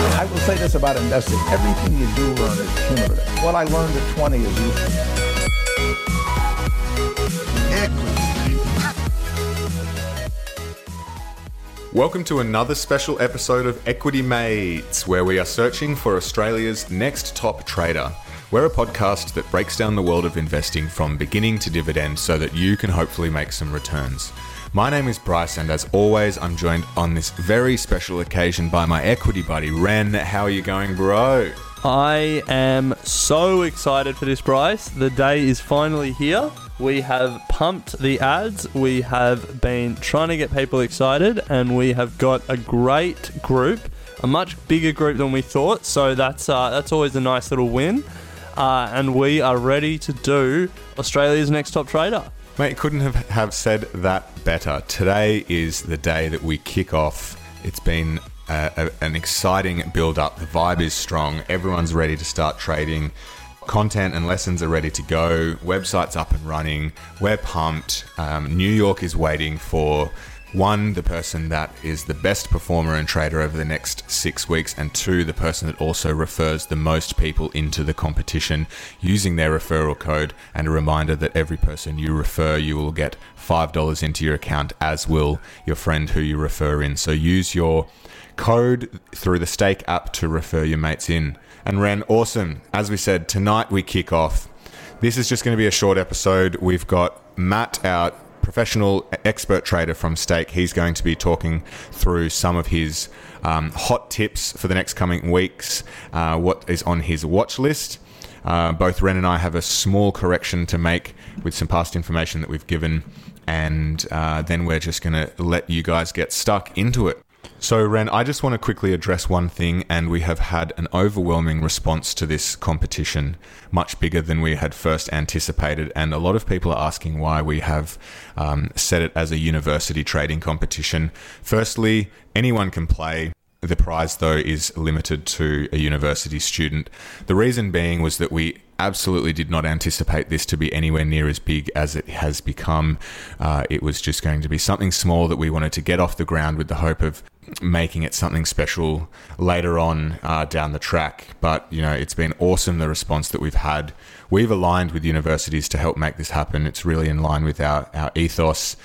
I will say this about investing. Everything you do learn is cumulative. What I learned at 20 is useful. Welcome to another special episode of Equity Mates, where we are searching for Australia's next top trader. We're a podcast that breaks down the world of investing from beginning to dividend so that you can hopefully make some returns. My name is Bryce, and as always, I'm joined on this very special occasion by my equity buddy, Ren. How are you going, bro? I am so excited for this, Bryce. The day is finally here. We have pumped the ads. We have been trying to get people excited, and we have got a great group, a much bigger group than we thought. So that's uh, that's always a nice little win. Uh, and we are ready to do Australia's next top trader. Mate, couldn't have, have said that better. Today is the day that we kick off. It's been a, a, an exciting build up. The vibe is strong. Everyone's ready to start trading. Content and lessons are ready to go. Website's up and running. We're pumped. Um, New York is waiting for one, the person that is the best performer and trader over the next six weeks, and two, the person that also refers the most people into the competition using their referral code. And a reminder that every person you refer, you will get $5 into your account, as will your friend who you refer in. So use your code through the Stake app to refer your mates in. And Ren, awesome. As we said, tonight we kick off. This is just going to be a short episode. We've got Matt out professional expert trader from Stake. He's going to be talking through some of his um, hot tips for the next coming weeks, uh, what is on his watch list. Uh, both Ren and I have a small correction to make with some past information that we've given, and uh, then we're just going to let you guys get stuck into it. So, Ren, I just want to quickly address one thing, and we have had an overwhelming response to this competition, much bigger than we had first anticipated. And a lot of people are asking why we have um, set it as a university trading competition. Firstly, anyone can play. The prize, though, is limited to a university student. The reason being was that we absolutely did not anticipate this to be anywhere near as big as it has become. Uh, it was just going to be something small that we wanted to get off the ground with the hope of making it something special later on uh, down the track. But, you know, it's been awesome the response that we've had. We've aligned with universities to help make this happen. It's really in line with our, our ethos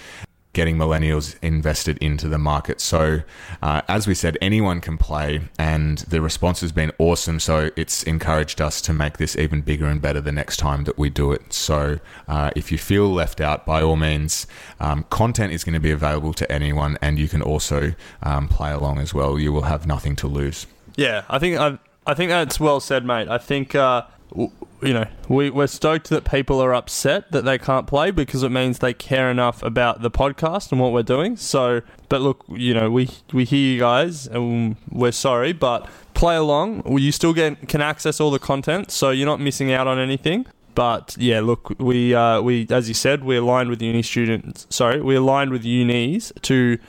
getting millennials invested into the market. So, uh, as we said, anyone can play, and the response has been awesome. So, it's encouraged us to make this even bigger and better the next time that we do it. So, uh, if you feel left out, by all means, um, content is going to be available to anyone, and you can also um, play along as well. You will have nothing to lose. Yeah, I think I, I think that's well said, mate. I think uh, you know we we're stoked that people are upset that they can't play because it means they care enough about the podcast and what we're doing. So, but look, you know we we hear you guys and we're sorry, but play along. You still get can access all the content, so you're not missing out on anything. But yeah, look, we uh, we as you said, we aligned with uni students. Sorry, we aligned with unis to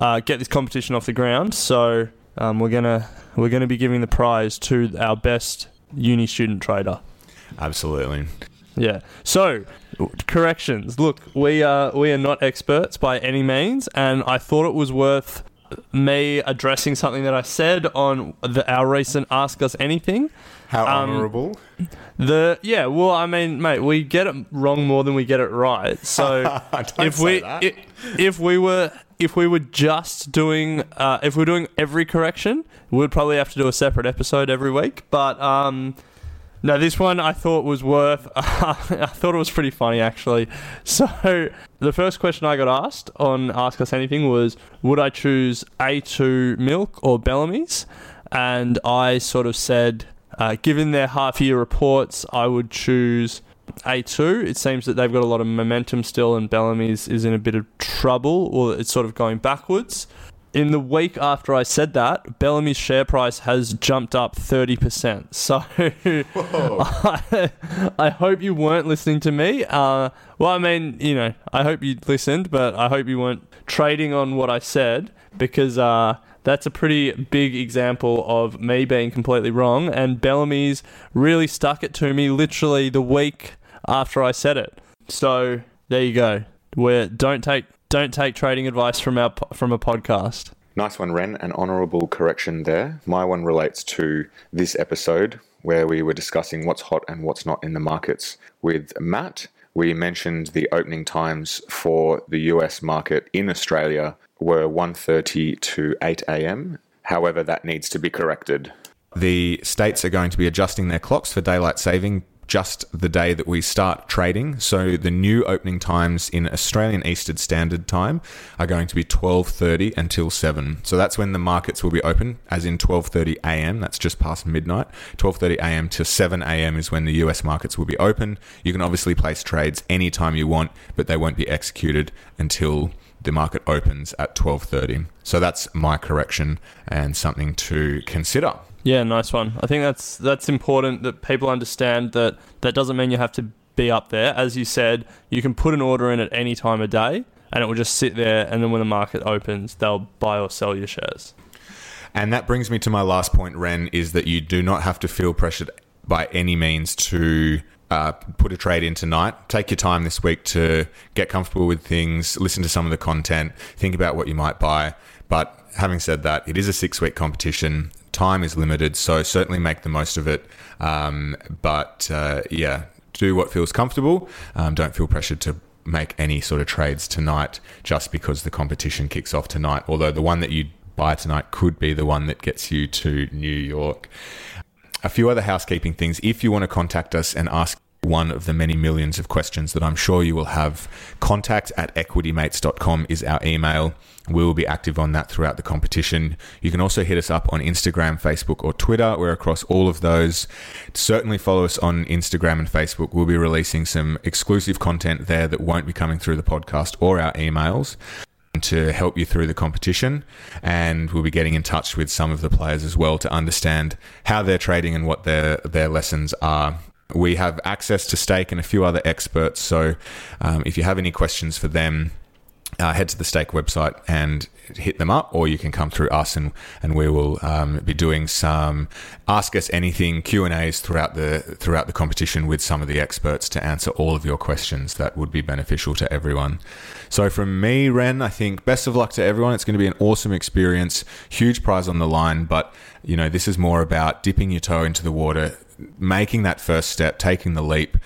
uh, get this competition off the ground. So um, we're gonna we're gonna be giving the prize to our best uni student trader. Absolutely. Yeah. So, corrections. Look, we are we are not experts by any means, and I thought it was worth me addressing something that I said on the, our recent Ask Us Anything. How Um, honourable. The yeah, well, I mean, mate, we get it wrong more than we get it right. So if we if we were if we were just doing uh, if we are doing every correction, we'd probably have to do a separate episode every week. But um, no, this one I thought was worth. I thought it was pretty funny actually. So the first question I got asked on Ask Us Anything was, would I choose A2 Milk or Bellamy's? And I sort of said, uh, given their half year reports, I would choose A2. It seems that they've got a lot of momentum still, and Bellamy's is in a bit of trouble, or it's sort of going backwards. In the week after I said that, Bellamy's share price has jumped up 30%. So I, I hope you weren't listening to me. Uh, well, I mean, you know, I hope you listened, but I hope you weren't trading on what I said because uh, that's a pretty big example of me being completely wrong. And Bellamy's really stuck it to me literally the week after I said it. So there you go. Where don't take don't take trading advice from our from a podcast. Nice one, Ren. An honourable correction there. My one relates to this episode where we were discussing what's hot and what's not in the markets with Matt. We mentioned the opening times for the US market in Australia were 1:30 to 8 a.m. However, that needs to be corrected. The states are going to be adjusting their clocks for daylight saving just the day that we start trading. So the new opening times in Australian Eastern Standard Time are going to be 12:30 until 7. So that's when the markets will be open as in 12:30 a.m. That's just past midnight. 12:30 a.m. to 7 a.m. is when the US markets will be open. You can obviously place trades anytime you want, but they won't be executed until the market opens at 12:30. So that's my correction and something to consider. Yeah, nice one. I think that's that's important that people understand that that doesn't mean you have to be up there. As you said, you can put an order in at any time of day and it will just sit there and then when the market opens, they'll buy or sell your shares. And that brings me to my last point, Ren, is that you do not have to feel pressured by any means to uh, put a trade in tonight. Take your time this week to get comfortable with things, listen to some of the content, think about what you might buy. But having said that, it is a six week competition. Time is limited, so certainly make the most of it. Um, but uh, yeah, do what feels comfortable. Um, don't feel pressured to make any sort of trades tonight just because the competition kicks off tonight. Although the one that you buy tonight could be the one that gets you to New York. A few other housekeeping things. If you want to contact us and ask one of the many millions of questions that I'm sure you will have, contact at equitymates.com is our email. We will be active on that throughout the competition. You can also hit us up on Instagram, Facebook, or Twitter. We're across all of those. Certainly follow us on Instagram and Facebook. We'll be releasing some exclusive content there that won't be coming through the podcast or our emails to help you through the competition. And we'll be getting in touch with some of the players as well to understand how they're trading and what their, their lessons are. We have access to Stake and a few other experts. So um, if you have any questions for them, uh, head to the Stake website and hit them up, or you can come through us, and and we will um, be doing some ask us anything Q and A's throughout the throughout the competition with some of the experts to answer all of your questions that would be beneficial to everyone. So from me, Ren, I think best of luck to everyone. It's going to be an awesome experience, huge prize on the line, but you know this is more about dipping your toe into the water, making that first step, taking the leap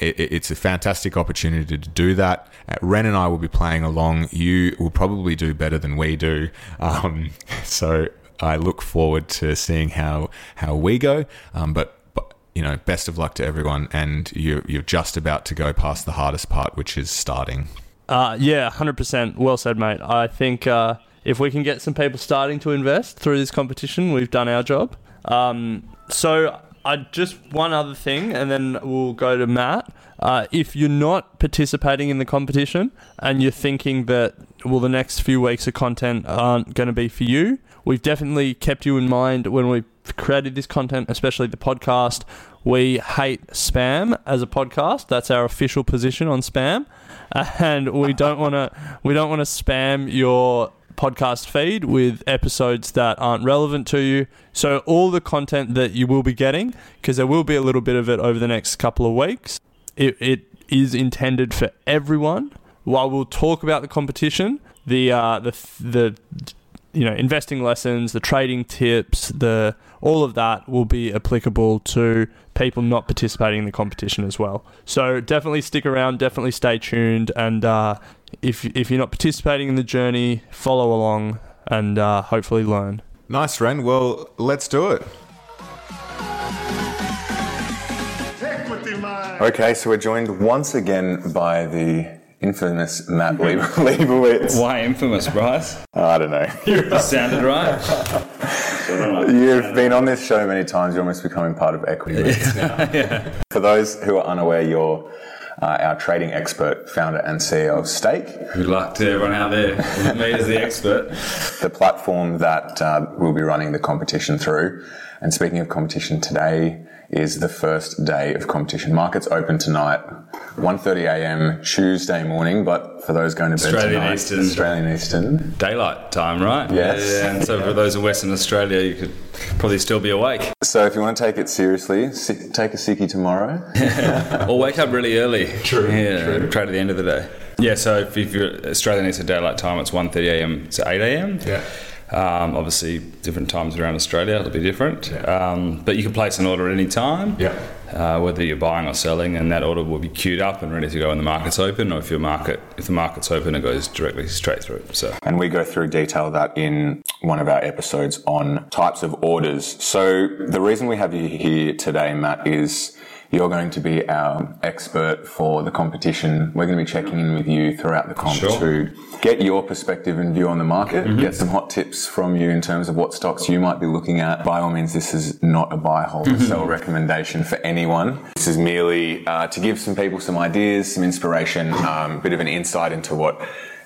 it, it's a fantastic opportunity to do that. Uh, Ren and I will be playing along. You will probably do better than we do. Um, so I look forward to seeing how how we go. Um, but, but you know, best of luck to everyone. And you, you're just about to go past the hardest part, which is starting. Uh, yeah, 100%. Well said, mate. I think uh, if we can get some people starting to invest through this competition, we've done our job. Um, so, I just one other thing, and then we'll go to Matt. Uh, if you're not participating in the competition and you're thinking that well, the next few weeks of content aren't going to be for you, we've definitely kept you in mind when we've created this content, especially the podcast. We hate spam as a podcast. That's our official position on spam, and we don't want to we don't want to spam your podcast feed with episodes that aren't relevant to you. So all the content that you will be getting, because there will be a little bit of it over the next couple of weeks, it, it is intended for everyone. While we'll talk about the competition, the uh, the the you know investing lessons, the trading tips, the all of that will be applicable to people not participating in the competition as well. So definitely stick around, definitely stay tuned, and uh, if if you're not participating in the journey, follow along and uh, hopefully learn. Nice, Ren. Well, let's do it. Okay, so we're joined once again by the infamous Matt Leib- Leibowitz. Why infamous, Bryce? I don't know. You sounded right. You've been on this show many times. You're almost becoming part of Equity Leads now. For those who are unaware, you're uh, our trading expert, founder and CEO of Stake, Good luck to everyone out there. Me as the expert. the platform that uh, we'll be running the competition through. And speaking of competition, today is the first day of competition. Markets open tonight, 1.30 a.m. Tuesday morning, but for those going to bed Australian tonight, Eastern. Australian Eastern, Daylight time, right? Yes. Yeah, and so for those in Western Australia, you could probably still be awake. So if you want to take it seriously, si- take a sickie tomorrow. Or wake up really early. True, Yeah, true. trade at the end of the day. Yeah, so if, if you're Australian Eastern Daylight time, it's 1.30 a.m. to 8 a.m. Yeah. Um, obviously, different times around Australia, it'll be different. Um, but you can place an order at any time. Yeah. uh, whether you're buying or selling, and that order will be queued up and ready to go when the market's open, or if your market if the market's open, it goes directly straight through. So And we go through detail that in one of our episodes on types of orders. So the reason we have you here today, Matt, is you're going to be our expert for the competition. We're going to be checking in with you throughout the comp Sure. to get your perspective and view on the market, get some hot tips from you in terms of what stocks you might be looking at. By all means, this is not a buy, hold, or sell recommendation for anyone. This is merely uh, to give some people some ideas, some inspiration, um, a bit of an insight into what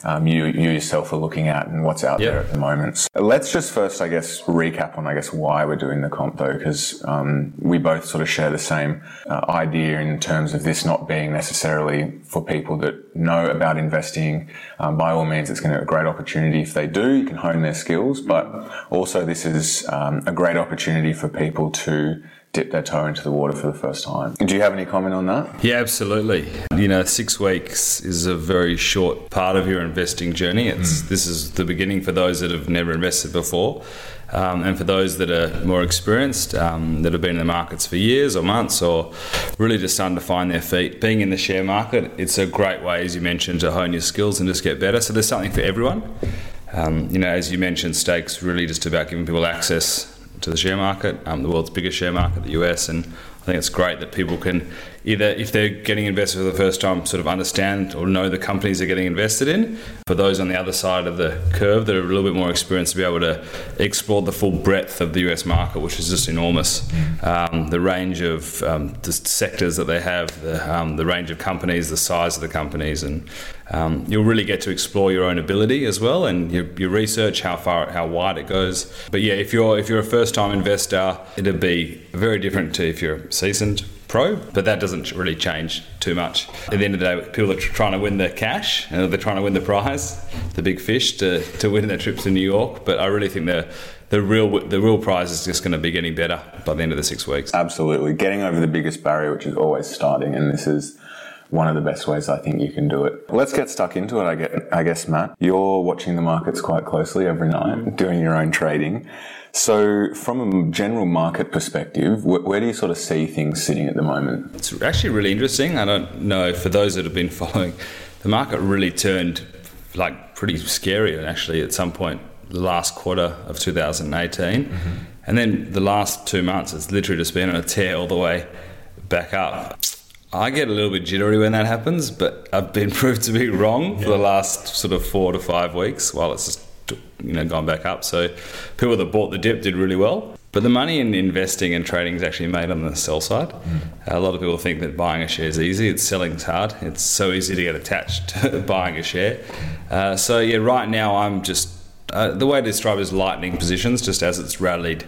um, you, you yourself are looking at and what's out Yeah. there at the moment. So let's just first, I guess, recap on, I guess, why we're doing the comp though, because um, we both sort of share the same uh, idea in terms of this not being necessarily for people that know about investing. Um, by all means, it's going to be a great opportunity if they do. You can hone their skills, but also this is um, a great opportunity for people to dip their toe into the water for the first time. Do you have any comment on that? yeah, absolutely. You know, six weeks is a very short part of your investing journey. It's this is the beginning for those that have never invested before. Um, and for those that are more experienced, um, that have been in the markets for years or months, or really just starting to find their feet, being in the share market, it's a great way, as you mentioned, to hone your skills and just get better. So there's something for everyone. Um, you know, as you mentioned, stakes really just about giving people access to the share market, um, the world's biggest share market, the US, and I think it's great that people can either, if they're getting invested for the first time, sort of understand or know the companies they're getting invested in. For those on the other side of the curve that are a little bit more experienced, to be able to explore the full breadth of the US market, which is just enormous. Um, the range of um, the sectors that they have, the, um, the range of companies, the size of the companies, and um, you'll really get to explore your own ability as well, and your, your research, how far, how wide it goes. But yeah, if you're if you're a first time investor, it'd be very different to if you're a seasoned pro. But that doesn't really change too much. At the end of the day, people are trying to win the cash, and they're trying to win the prize, the big fish, to, to win their trips to New York. But I really think the the real the real prize is just going to be getting better by the end of the six weeks. Absolutely. Getting over the biggest barrier, which is always starting, and this is one of the best ways I think you can do it. Let's get stuck into it, I guess, I guess Matt. You're watching the markets quite closely every night, mm-hmm. doing your own trading. So, from a general market perspective, wh- where do you sort of see things sitting at the moment? It's actually really interesting. I don't know for those that have been following, the market really turned like pretty scary actually at some point the last quarter of 2018, mm-hmm. and then the last two months it's literally just been on a tear all the way back up. I get a little bit jittery when that happens, but I've been proved to be wrong for the last sort of four to five weeks while it's just you know gone back up. So people that bought the dip did really well. But the money in investing and trading is actually made on the sell side. A lot of people think that buying a share is easy. It's selling's hard. It's so easy to get attached to buying a share. Uh, so yeah, right now I'm just uh, the way to describe it is lightning positions, just as it's rallied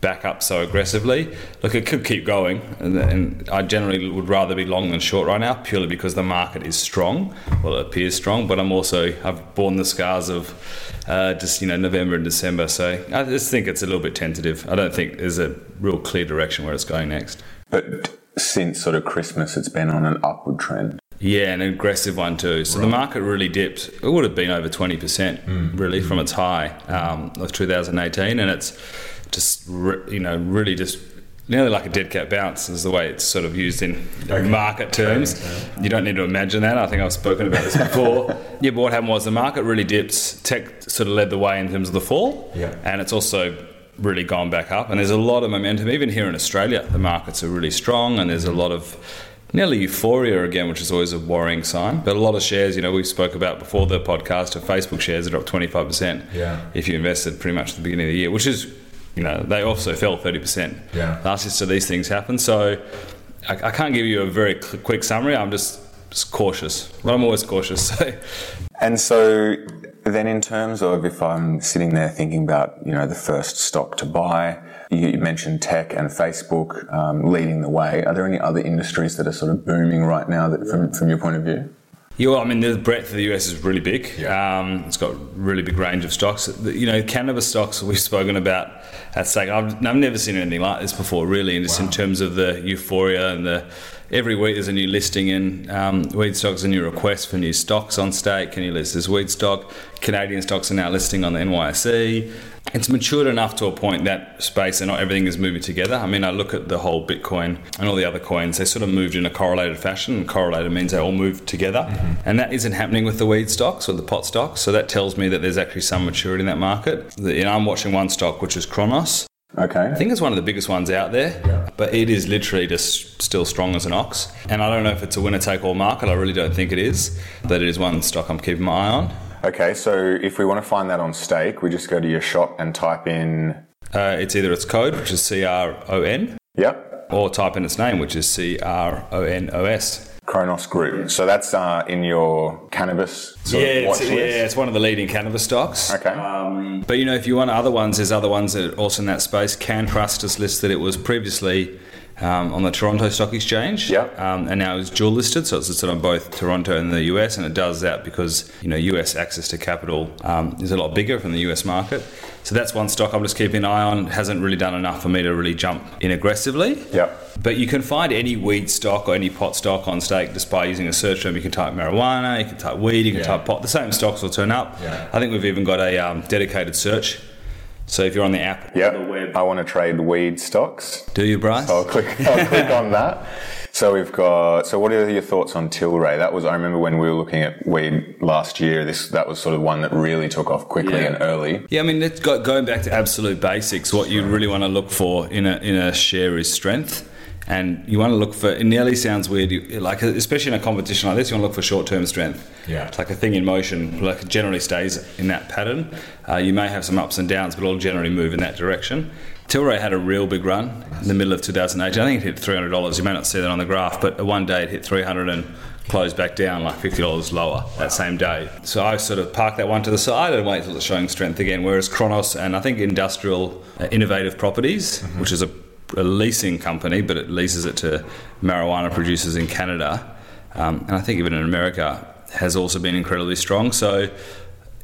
back up so aggressively. Look, it could keep going, and, and I generally would rather be long than short right now, purely because the market is strong. Well, it appears strong, but I'm also I've borne the scars of uh, just you know November and December, so I just think it's a little bit tentative. I don't think there's a real clear direction where it's going next. But since sort of Christmas, it's been on an upward trend. Yeah, an aggressive one too. So the market really dipped. It would have been over 20% really from its high um, of 2018. And it's just, re- you know, really just nearly like a dead cat bounce is the way it's sort of used in market terms. You don't need to imagine that. I think I've spoken about this before. yeah, but what happened was the market really dipped. Tech sort of led the way in terms of the fall. Yeah. And it's also really gone back up. And there's a lot of momentum. Even here in Australia, the markets are really strong and there's a lot of nearly euphoria again, which is always a worrying sign. But a lot of shares, you know, we spoke about before the podcast of Facebook shares are up 25% Yeah. if you invested pretty much at the beginning of the year, which is, you know, they also fell 30% Yeah. last year. So these things happen. So I, I can't give you a very cl- quick summary. I'm just, just cautious. But I'm always cautious. So And so then in terms of if I'm sitting there thinking about, you know, the first stock to buy, you you mentioned tech and Facebook um, leading the way. Are there any other industries that are sort of booming right now that from, from your point of view? Yeah, well, I mean, the breadth of the US is really big. Um, it's got a really big range of stocks. You know, cannabis stocks we've spoken about at stake. I've, I've never seen anything like this before, really, and just in terms of the euphoria and the every week there's a new listing in um, weed stocks, a new request for new stocks on stake. Can you list this weed stock? Canadian stocks are now listing on the NYSE. It's matured enough to a point that space and not everything is moving together. I mean, I look at the whole Bitcoin and all the other coins, they sort of moved in a correlated fashion. And correlated means they all move together. And that isn't happening with the weed stocks or the pot stocks. So that tells me that there's actually some maturity in that market. You know, I'm watching one stock, which is Cronos. Okay. I think it's one of the biggest ones out there, but it is literally just still strong as an ox. And I don't know if it's a winner take all market. I really don't think it is, but it is one stock I'm keeping my eye on. Okay, so if we want to find that on stake, we just go to your shop and type in, Uh, it's either its code, which is C R O N, yep, or type in its name, which is C R O N O S. Cronos Group. So that's uh, in your cannabis sort Yeah, of watch it's, list? yeah, it's one of the leading cannabis stocks. Okay. Um, but you know, if you want other ones, there's other ones that are also in that space. CannTrust has listed it was previously um, on the Toronto Stock Exchange. Yep. Um, and now it's dual listed, so it's listed on both Toronto and the US, and it does that because you know US access to capital um, is a lot bigger from the US market. So that's one stock I'm just keeping an eye on. Hasn't really done enough for me to really jump in aggressively. Yep. But you can find any weed stock or any pot stock on stake just by using a search term. You can type marijuana, you can type weed, you can Yeah. type pot. The same stocks will turn up. Yeah. I think we've even got a um, dedicated search. So if you're on the app or Yep. the web, I want to trade weed stocks. do you, Bryce? I'll click, I'll click on that. So we've got. So what are your thoughts on Tilray? That was. I remember when we were looking at weed last year. This that was sort of one that really took off quickly Yeah. and early. Yeah, I mean, going back to absolute basics, what you really want to look for in a, in a share is strength. And you want to look for, it nearly sounds weird, you, like, especially in a competition like this, you want to look for short term strength. Yeah. It's like a thing in motion, like it generally stays in that pattern. Uh, you may have some ups and downs, but it'll generally move in that direction. Tilray had a real big run in the middle of 2018. I think it hit $300. You may not see that on the graph, but one day it hit 300 and closed back down like $50 lower that same day. So I sort of parked that one to the side and wait till it's showing strength again. Whereas Cronos and I think Industrial uh, Innovative Properties, which is a, a leasing company, but it leases it to marijuana producers in Canada, um, and I think even in America, has also been incredibly strong. So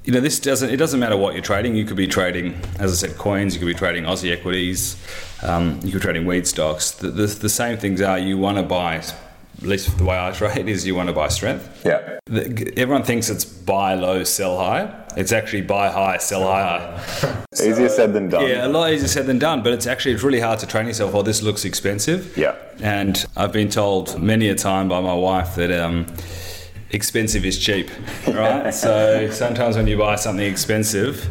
you know, this doesn't. It doesn't matter what you're trading. You could be trading, as I said, coins. You could be trading Aussie equities. Um, you could be trading weed stocks. The, the, the same things are. You want to buy. At least the way I trade is, you want to buy strength. Yeah. The, everyone thinks it's buy low, sell high. It's actually buy high, sell higher. Easier said than done. Yeah, a lot easier said than done. But it's actually it's really hard to train yourself. Oh, this looks expensive. Yeah. And I've been told many a time by my wife that um, expensive is cheap, right? so sometimes when you buy something expensive,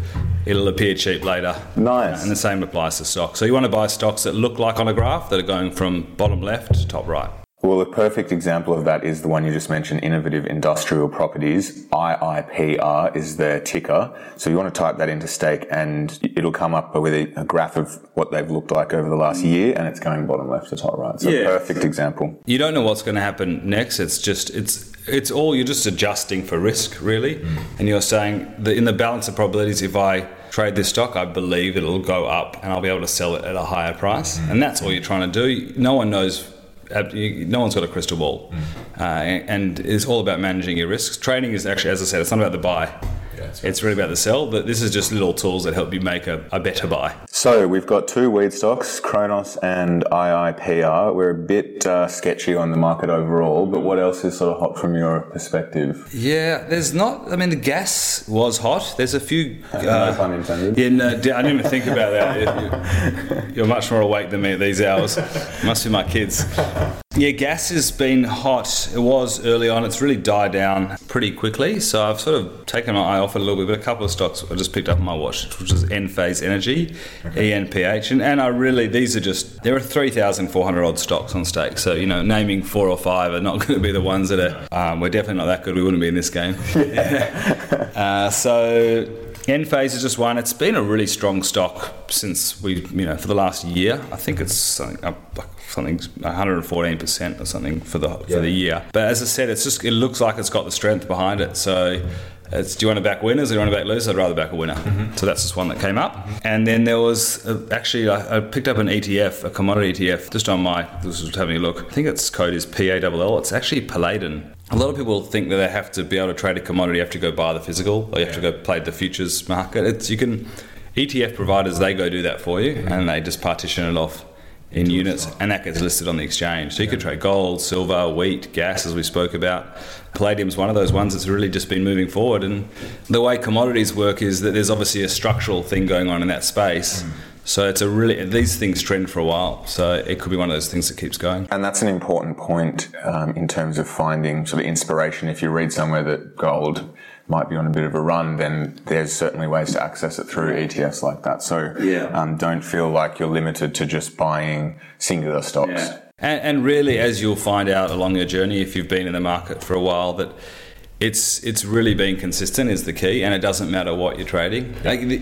it'll appear cheap later. Nice. And the same applies to stocks. So you want to buy stocks that look like on a graph that are going from bottom left to top right. Well, a perfect example of that is the one you just mentioned, Innovative Industrial Properties. IIPR is their ticker. So you want to type that into stake and it'll come up with a, a graph of what they've looked like over the last year and it's going bottom left to top right. So Yeah. perfect example. You don't know what's going to happen next. It's just it's it's all you're just adjusting for risk, really, mm. and you're saying that in the balance of probabilities, if I trade this stock, I believe it'll go up, and I'll be able to sell it at a higher price, mm. and that's all you're trying to do. No one knows. No one's got a crystal ball, uh, and and it's all about managing your risks. Trading is actually, as I said, it's not about the buy. It's really about the sell. But this is just little tools that help you make a, a better buy. So we've got two weed stocks, Cronos and IIPR. We're a bit uh, sketchy on the market overall, but what else is sort of hot from your perspective? Yeah, there's not. I mean, the gas was hot. There's a few. no pun intended. Yeah, no, I didn't even think about that. You're much more awake than me at these hours. Must be my kids. Yeah, gas has been hot. It was early on. It's really died down pretty quickly. So I've sort of taken my eye off it a little bit. But a couple of stocks I just picked up on my watch, which was Enphase Energy, ENPH, and, and I really these are just there are three thousand four hundred odd stocks on stake. So you know, naming four or five are not going to be the ones that are. Um, we're definitely not that good. We wouldn't be in this game. uh, so Enphase is just one. It's been a really strong stock since we, you know, for the last year. I think it's something up like something 114 percent or something for the for the year. But as I said, it's just it looks like it's got the strength behind it. So. It's, do you want to back winners or do you want to back losers? I'd rather back a winner. So that's just one that came up. And then there was uh actually, I, I picked up an ETF, a commodity ETF, just on my, this was having a look. I think its code is PALL. It's actually Palladium. A lot of people think that they have to be able to trade a commodity, you have to go buy the physical, or you have to go play the futures market. It's you can ETF providers they go do that for you, and they just partition it off in units, and that gets listed on the exchange. So you could trade gold, silver, wheat, gas, as we spoke about. Palladium's one of those ones that's really just been moving forward. And the way commodities work is that there's obviously a structural thing going on in that space. So it's a really these things trend for a while. So it could be one of those things that keeps going. And that's an important point um, in terms of finding sort of inspiration. If you read somewhere that gold might be on a bit of a run, then there's certainly ways to access it through ETFs like that. So Yeah. um, don't feel like you're limited to just buying singular stocks. And, and really, as you'll find out along your journey, if you've been in the market for a while, that it's it's really being consistent is the key, and it doesn't matter what you're trading. Like, the-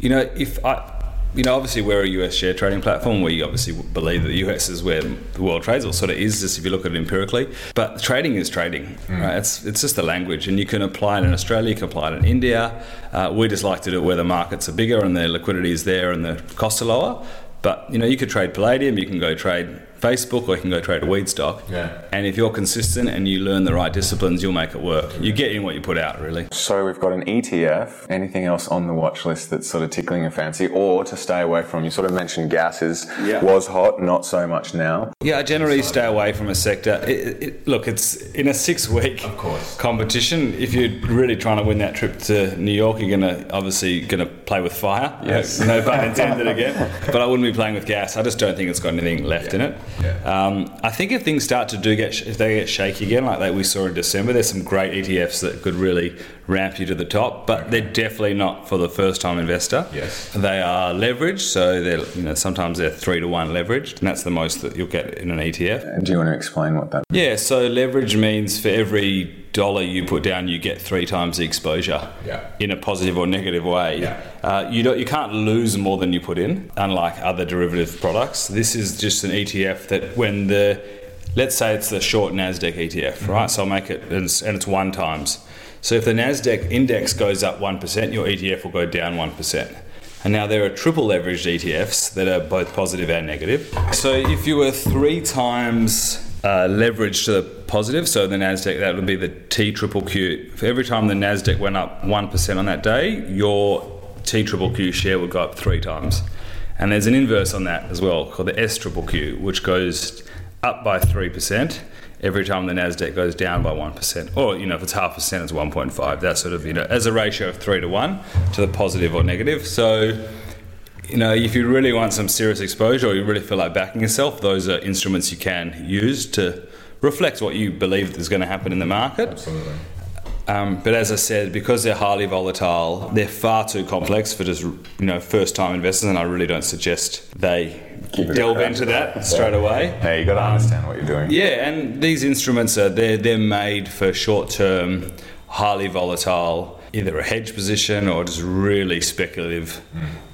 you know, if I. You know, obviously, we're a US share trading platform. We obviously believe that the US is where the world trades, or sort of is, just if you look at it empirically. But trading is trading, right? It's, it's just a language, and you can apply it in Australia, you can apply it in India. Uh, we just like to do it where the markets are bigger and the liquidity is there and the costs are lower. But you know, you could trade Palladium, you can go trade Facebook, or you can go trade a weed stock. Yeah. And if you're consistent and you learn the right disciplines, you'll make it work. You get in what you put out, really. So we've got an ETF. Anything else on the watch list that's sort of tickling your fancy, or to stay away from? You sort of mentioned gases Yeah. was hot, not so much now. Yeah, I generally stay away from a sector. It, it, look, it's in a six-week competition. If you're really trying to win that trip to New York, you're gonna obviously gonna play with fire. Yes. No, no pun intended again. But I wouldn't be playing with gas. I just don't think it's got anything left in it. Um, I think if things start to do get sh- if they get shaky again, like that we saw in December, there's some great ETFs that could really ramp you to the top. But they're definitely not for the first-time investor. Yes. They are leveraged, so they're you know sometimes they're three to one leveraged, and that's the most that you'll get in an ETF. And Do you want to explain what that? Means? Yeah, so leverage means for every dollar you put down, you get three times the exposure Yeah. in a positive or negative way. Yeah. Uh, you don't, you can't lose more than you put in, unlike other derivative products. This is just an ETF that when the let's say it's the short Nasdaq ETF, right? So I'll make it and it's, and it's one times. So if the Nasdaq index goes up one percent, your ETF will go down one percent. And now there are triple leveraged ETFs that are both positive and negative. So if you were three times uh, leveraged to the positive, so the Nasdaq that would be the T triple Q. For every time the Nasdaq went up one percent on that day, your T triple Q share would go up three times. And there's an inverse on that as well called the S triple Q, which goes up by three percent every time the Nasdaq goes down by one percent. Or you know, if it's half percent, it's one point five. That sort of you know, as a ratio of three to one to the positive or negative. So you know, if you really want some serious exposure or you really feel like backing yourself, those are instruments you can use to reflect what you believe is going to happen in the market. Absolutely. Um, but as I said, because they're highly volatile, they're far too complex for just you know first-time investors, and I really don't suggest they delve into that straight away. Hey, you got to understand what you're doing. Yeah, and these instruments are they're they're made for short-term, highly volatile, either a hedge position or just really speculative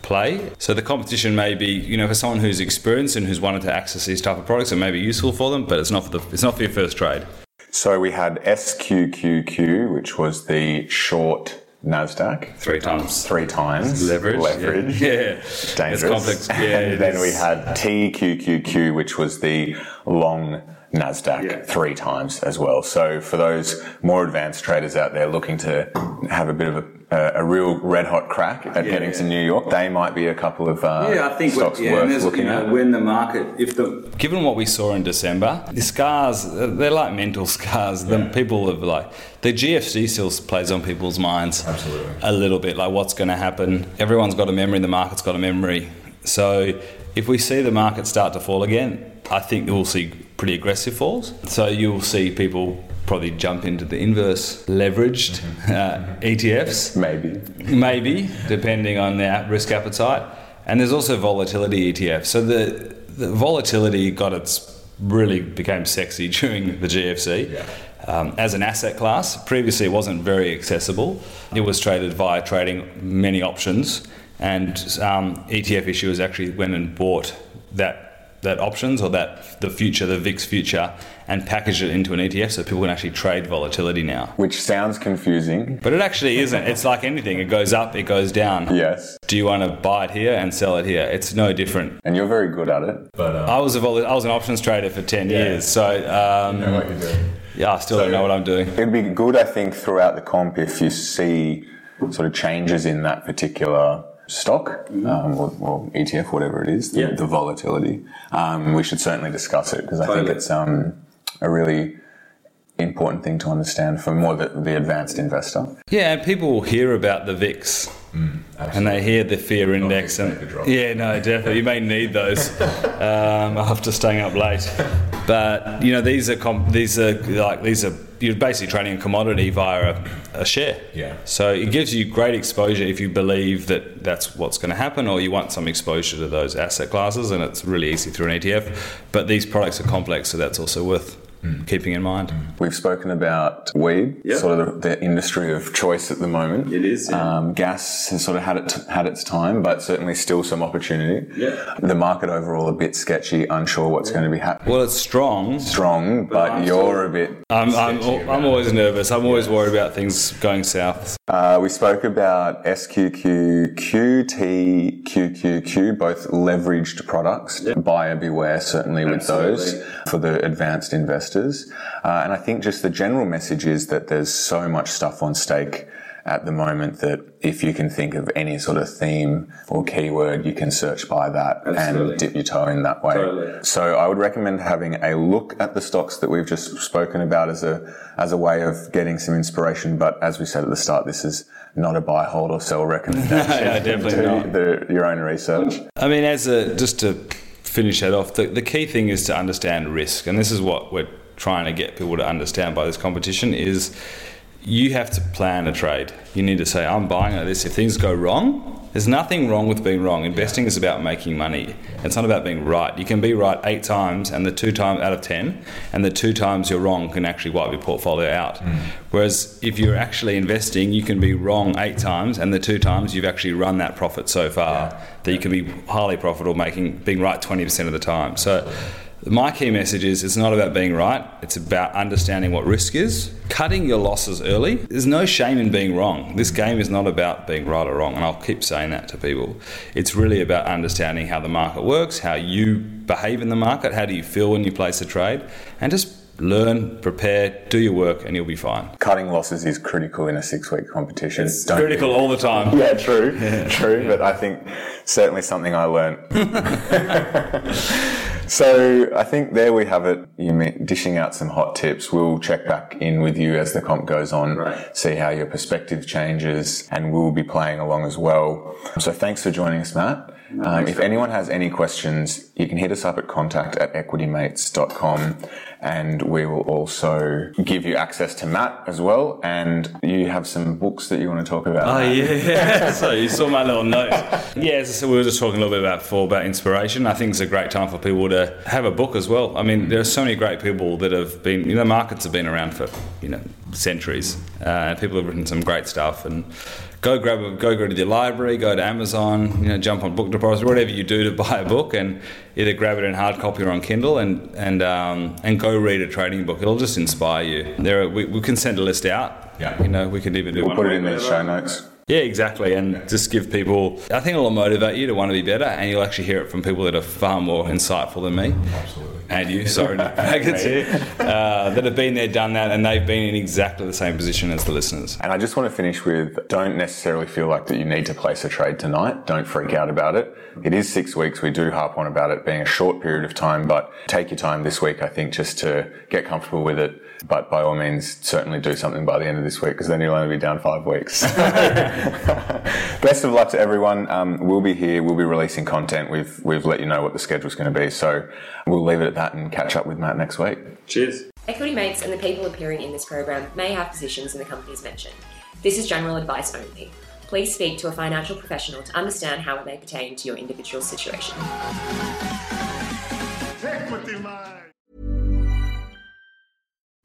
play. So the competition may be, you know, for someone who's experienced and who's wanted to access these type of products, it may be useful for them, but it's not for the it's not for your first trade. So we had SQQQ, which was the short Nasdaq. Three times. Three times Leverage. Leverage. Yeah. yeah. Dangerous. It's complex. Yeah. and then is. we had TQQQ, which was the long NASDAQ Yeah. three times as well. So for those more advanced traders out there looking to have a bit of a, a, a real red hot crack at Yeah. getting to New York, they might be a couple of uh, Yeah, I think stocks yeah, and worth there's, looking you know, at. when the market, if the given what we saw in December, the scars uh, they're like mental scars. The people have like the GFC still plays on people's minds Absolutely. a little bit. Like what's going to happen? Everyone's got a memory. The market's got a memory. So if we see the market start to fall again, I think we'll see pretty aggressive falls. So you'll see people probably jump into the inverse leveraged uh, ETFs Maybe. maybe depending on their risk appetite. And there's also volatility ETF so the, the volatility got its really became sexy during the GFC um, as an asset class previously it wasn't very accessible. It was traded via trading many options. And um, ETF issuers actually went and bought that that options or that the future the VIX future and package it into an ETF so people can actually trade volatility now Which sounds confusing. but it actually isn't. It's like anything. It goes up, it goes down. Yes. Do you want to buy it here and sell it here? It's no different. And you're very good at it. But uh, I was a vol- I was an options trader for ten years, so um, know what you're doing. yeah, I still don't know what I'm doing. It'd be good, I think, throughout the comp if you see sort of changes in that particular stock um, or, or ETF, whatever it is, the, Yeah. the volatility. Um, we should certainly discuss it because I think it's um, a really important thing to understand for more the, the advanced investor. Yeah, and people hear about the VIX. And they hear the fear index, and take a drop. yeah, no, definitely, you may need those um, after staying up late. But you know, these are com- these are like these are you're basically trading a commodity via a, a share. Yeah. So it gives you great exposure if you believe that that's what's going to happen, or you want some exposure to those asset classes, and it's really easy through an ETF. But these products are complex, so that's also worth keeping in mind. We've spoken about weed, Yeah. sort of the, the industry of choice at the moment. It is, yeah. Um, gas has sort of had it had its time, but certainly still some opportunity. Yeah. The market overall a bit sketchy, unsure what's going to be happening. Well, it's strong. Strong, but, I'm you're a bit. I'm, I'm, I'm always nervous. I'm always worried about things going south. Uh, we spoke about SQQ, QT, QQQ, both leveraged products. Buyer beware, certainly with those for the advanced investors. Uh, and I think just the general message is that there's so much stuff on stake at the moment that if you can think of any sort of theme or keyword, you can search by that Absolutely. and dip your toe in that way. Totally. So I would recommend having a look at the stocks that we've just spoken about as a as a way of getting some inspiration. But as we said at the start, this is not a buy, hold, or sell recommendation. Yeah, definitely Do not. The, your own research. I mean, as a just to finish that off, the, the key thing is to understand risk, and this is what we're trying to get people to understand by this competition is you have to plan a trade. You need to say, I'm buying at this. If things go wrong, there's nothing wrong with being wrong. Investing is about making money. It's not about being right. You can be right eight times, and the two times out of ten, and the two times you're wrong can actually wipe your portfolio out. Hmm. Whereas if you're actually investing, you can be wrong eight times, and the two times you've actually run that profit so far that you can be highly profitable, making being right 20% of the time. So. My key message is it's not about being right, it's about understanding what risk is, cutting your losses early. There's no shame in being wrong. This game is not about being right or wrong, and I'll keep saying that to people. It's really about understanding how the market works, how you behave in the market, how do you feel when you place a trade, and just learn, prepare, do your work, and you'll be fine. Cutting losses is critical in a six-week competition. It's Don't- critical all the time. Yeah, true, true. But I think certainly something I learned. so I think there we have it. You dishing out some hot tips. We'll check back in with you as the comp goes on, Right. see how your perspective changes, and we'll be playing along as well. So thanks for joining us, Matt. Um, if anyone has any questions, you can hit us up at contact at equitymates.com and we will also give you access to Matt as well. And you have some books that you want to talk about. Oh Matt. yeah, so you saw my little note. Yeah, as I said, we were just talking a little bit about before about inspiration. I think it's a great time for people to have a book as well. I mean, there are so many great people that have been, you know, markets have been around for you know centuries, uh, and people have written some great stuff. And go grab a, go go to the library, go to Amazon, you know, jump on Book Depository, whatever you do to buy a book, and either grab it in hard copy or on Kindle, and and um, and go read a trading book. It'll just inspire you. There, are, we, we can send a list out. Yeah. you know, we could even do We'll put it in the show notes. Yeah, exactly. And just give people, I think it'll motivate you to want to be better, and you'll actually hear it from people that are far more insightful than me. Absolutely. and you, sorry, Nick Baggins here, uh, that have been there, done that, and they've been in exactly the same position as the listeners. And I just want to finish with don't necessarily feel like that you need to place a trade tonight. Don't freak out about it. It is six weeks. We do harp on about it being a short period of time, but take your time this week, I think, just to get comfortable with it. But by all means, certainly do something by the end of this week because then you'll only be down five weeks. Best of luck to everyone. Um, we'll be here. We'll be releasing content. We've we've let you know what the schedule's going to be. So we'll leave it at that and catch up with Matt next week. Cheers. Equity Mates and the people appearing in this program may have positions in the companies mentioned. This is general advice only. Please speak to a financial professional to understand how it may pertain to your individual situation. Equity Mate.